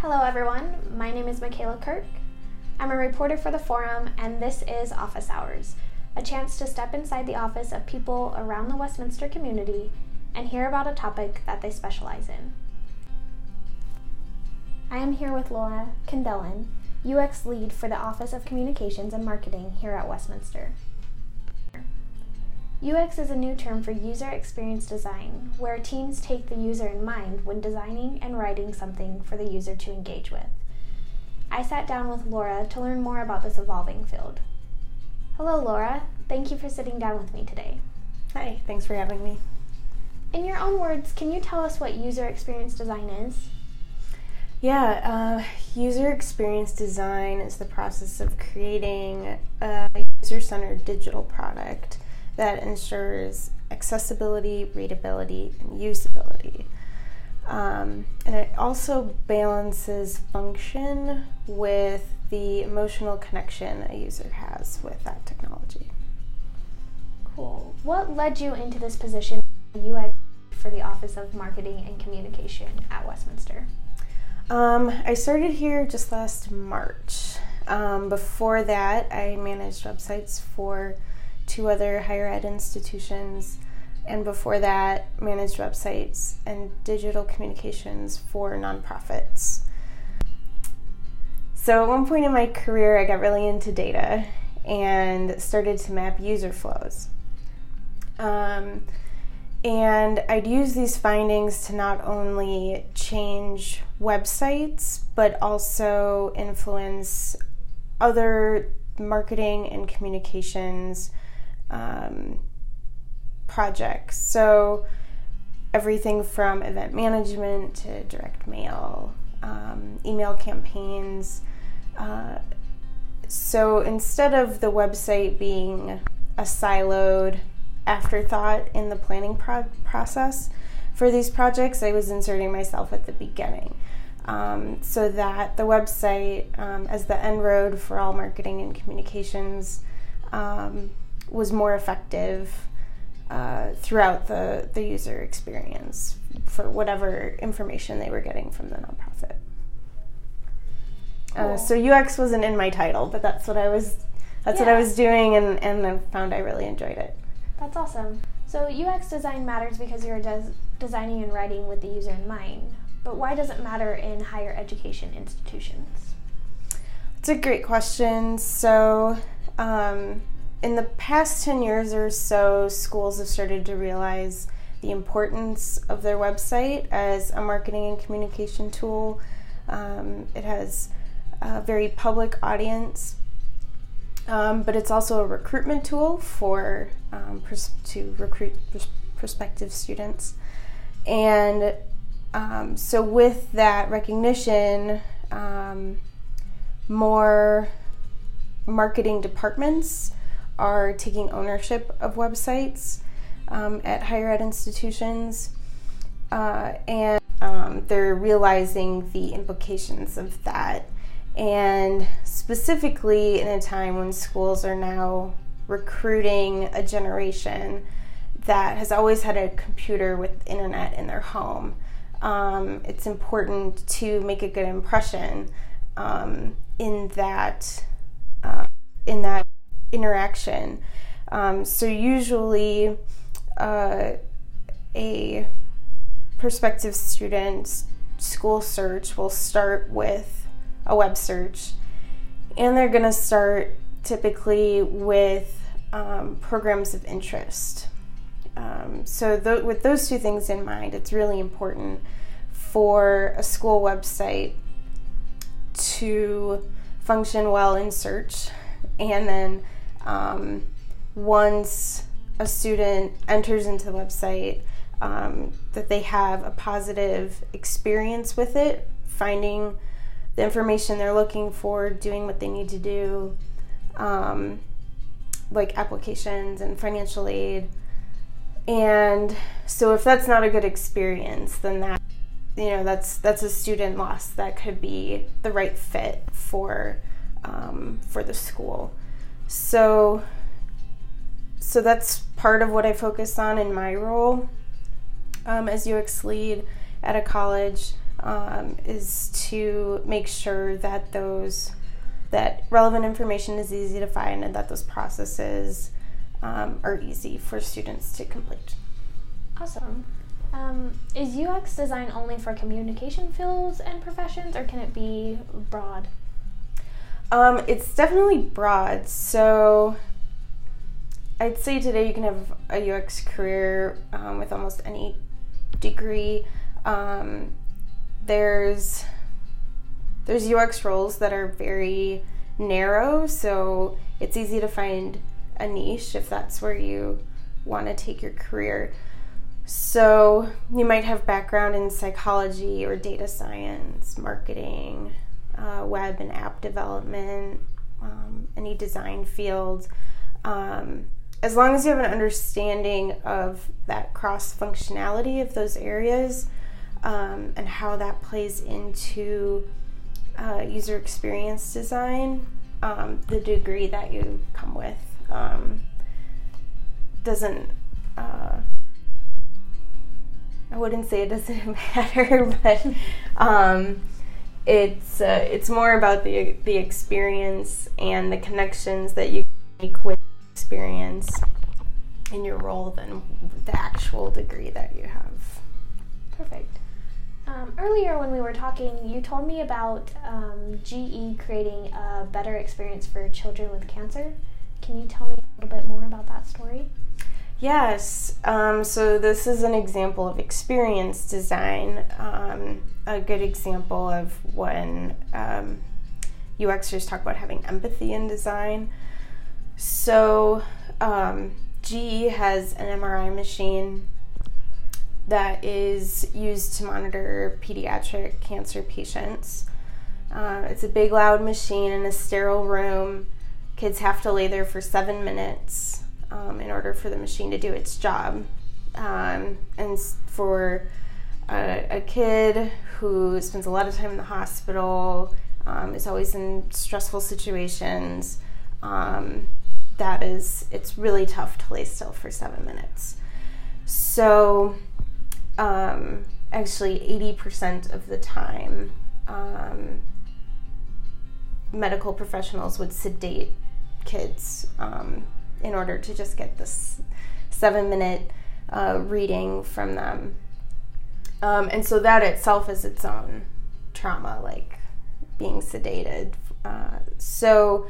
Hello, everyone. My name is Michaela Kirk. I'm a reporter for the Forum, and this is Office Hours, a chance to step inside the office of people around the Westminster community and hear about a topic that they specialize in. I am here with Laura Kendellen, UX lead for the Office of Communications and Marketing here at Westminster. UX is a new term for user experience design, where teams take the user in mind when designing and writing something for the user to engage with. I sat down with Laura to learn more about this evolving field. Hello, Laura. Thank you for sitting down with me today. Hi, thanks for having me. In your own words, can you tell us what user experience design is? Yeah, uh, user experience design is the process of creating a user centered digital product that ensures accessibility, readability, and usability. Um, and it also balances function with the emotional connection a user has with that technology. Cool. What led you into this position, UX for the Office of Marketing and Communication at Westminster? Um, I started here just last March. Um, before that, I managed websites for two other higher ed institutions, and before that, managed websites and digital communications for nonprofits. So, at one point in my career, I got really into data and started to map user flows. Um, and I'd use these findings to not only change websites, but also influence other marketing and communications um, projects. So, everything from event management to direct mail, um, email campaigns. Uh, so, instead of the website being a siloed afterthought in the planning pro- process for these projects, I was inserting myself at the beginning. Um, so that the website, um, as the end road for all marketing and communications, um, was more effective uh, throughout the, the user experience for whatever information they were getting from the nonprofit. Uh, so UX wasn't in my title, but that's what I was that's yeah. what I was doing and, and I found I really enjoyed it. That's awesome. So UX design matters because you're des- designing and writing with the user in mind. But why does it matter in higher education institutions? It's a great question. So um, in the past 10 years or so, schools have started to realize the importance of their website as a marketing and communication tool. Um, it has a very public audience, um, but it's also a recruitment tool for um, pers- to recruit pers- prospective students. And um, so, with that recognition, um, more marketing departments are taking ownership of websites um, at higher ed institutions, uh, and um, they're realizing the implications of that. And specifically, in a time when schools are now recruiting a generation that has always had a computer with internet in their home, um, it's important to make a good impression um, in that uh, in that interaction. Um, so usually, uh, a prospective student school search will start with a web search, and they're going to start typically with um, programs of interest. Um, so, th- with those two things in mind, it's really important for a school website to function well in search and then um, once a student enters into the website, um, that they have a positive experience with it, finding the information they're looking for, doing what they need to do, um, like applications and financial aid. And so, if that's not a good experience, then that you know that's that's a student loss that could be the right fit for um, for the school. So, so that's part of what I focus on in my role um, as UX lead at a college. um, is to make sure that those that relevant information is easy to find and that those processes um, are easy for students to complete. Awesome. Um, is UX design only for communication fields and professions, or can it be broad? Um, it's definitely broad. So I'd say today you can have a UX career um, with almost any degree. Um, there's there's UX roles that are very narrow, so it's easy to find a niche if that's where you want to take your career. So you might have background in psychology or data science, marketing, uh, web and app development, um, any design field. Um, as long as you have an understanding of that cross functionality of those areas um, and how that plays into uh, user experience design, um, the degree that you come with um, doesn't. Uh, I wouldn't say it doesn't matter, but um, it's uh, it's more about the the experience and the connections that you make with experience in your role than the actual degree that you have. Perfect. Um, earlier, when we were talking, you told me about um, GE creating a better experience for children with cancer. Can you tell me a little bit more about that story? Yes. Um, so this is an example of experience design. Um, a good example of when um, UXers talk about having empathy in design. So um, GE has an MRI machine that is used to monitor pediatric cancer patients. Uh, it's a big, loud machine in a sterile room. Kids have to lay there for seven minutes um, in order for the machine to do its job. Um, and for a, a, kid who spends a lot of time in the hospital, um, is always in stressful situations, um, that is, it's really tough to lay still for seven minutes. So, um, actually, 80% of the time, medical professionals would sedate kids in order to just get this seven minute uh, reading from them. Um, and so that itself is its own trauma, like being sedated. Uh, so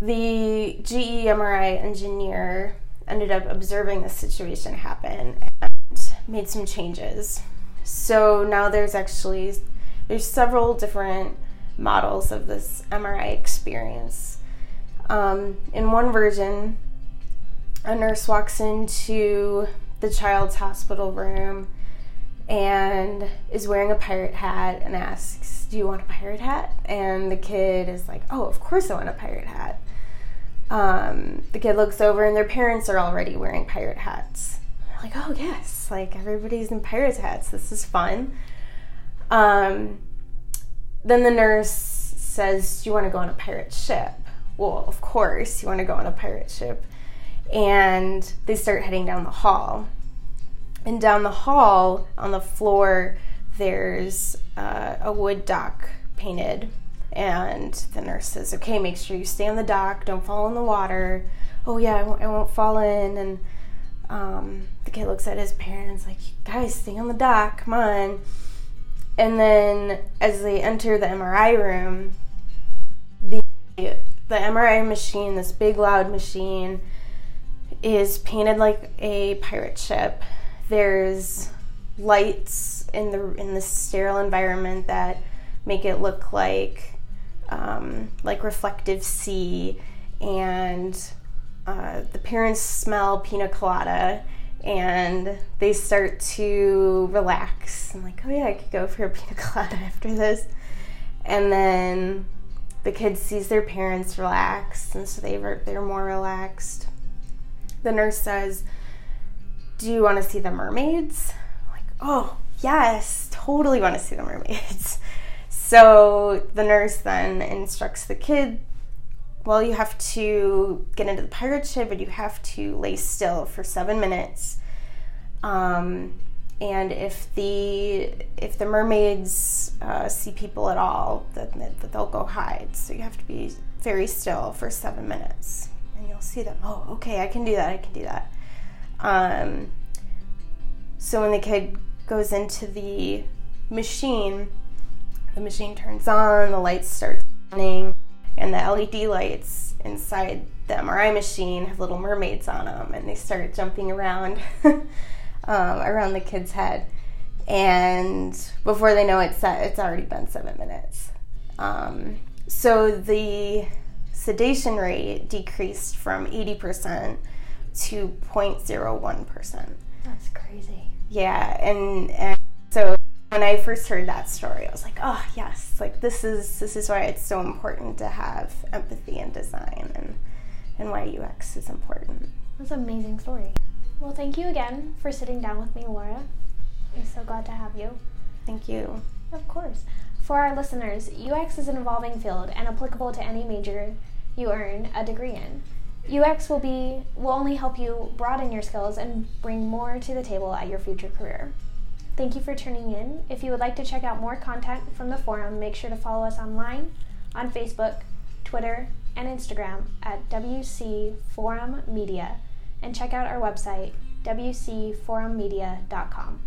the GE MRI engineer ended up observing this situation happen and made some changes. So now there's actually there's several different models of this MRI experience. Um, in one version, a nurse walks into the child's hospital room and is wearing a pirate hat and asks, Do you want a pirate hat? And the kid is like, Oh, of course I want a pirate hat. Um, the kid looks over and their parents are already wearing pirate hats. like, Oh, yes, like everybody's in pirate hats. This is fun. Um, then the nurse says, Do you want to go on a pirate ship? Well, of course, you want to go on a pirate ship. And they start heading down the hall. And down the hall, on the floor, there's uh, a wood dock painted. And the nurse says, Okay, make sure you stay on the dock, don't fall in the water. Oh, yeah, I won't, I won't fall in. And um, the kid looks at his parents, like, Guys, stay on the dock, come on. And then as they enter the MRI room, the MRI machine, this big loud machine, is painted like a pirate ship. There's lights in the in the sterile environment that make it look like um, like reflective sea, and uh, the parents smell pina colada and they start to relax. I'm like, oh yeah, I could go for a pina colada after this. And then the kid sees their parents relaxed, and so they they're more relaxed. The nurse says, "Do you want to see the mermaids?" I'm like, oh yes, totally want to see the mermaids. So the nurse then instructs the kid, well, you have to get into the pirate ship, but you have to lay still for seven minutes. Um, and if the if the mermaids uh, see people at all, that they'll go hide. So you have to be very still for seven minutes, and you'll see them. Oh, okay, I can do that. I can do that. Um, so when the kid goes into the machine, the machine turns on, the lights start running, and the LED lights inside the MRI machine have little mermaids on them, and they start jumping around. um, around the kid's head. And before they know it, set it's already been seven minutes. Um, so the sedation rate decreased from 80% to 0.01%. That's crazy. Yeah, and, and so when I first heard that story, I was like, oh yes, like this is this is why it's so important to have empathy in design and and why UX is important. That's an amazing story. Well, thank you again for sitting down with me, Laura. I'm so glad to have you. Thank you. Of course. For our listeners, UX is an evolving field and applicable to any major you earn a degree in. UX will be will only help you broaden your skills and bring more to the table at your future career. Thank you for tuning in. If you would like to check out more content from the forum, make sure to follow us online on Facebook, Twitter, and Instagram at WC Forum Media and check out our website, wcforummedia.com.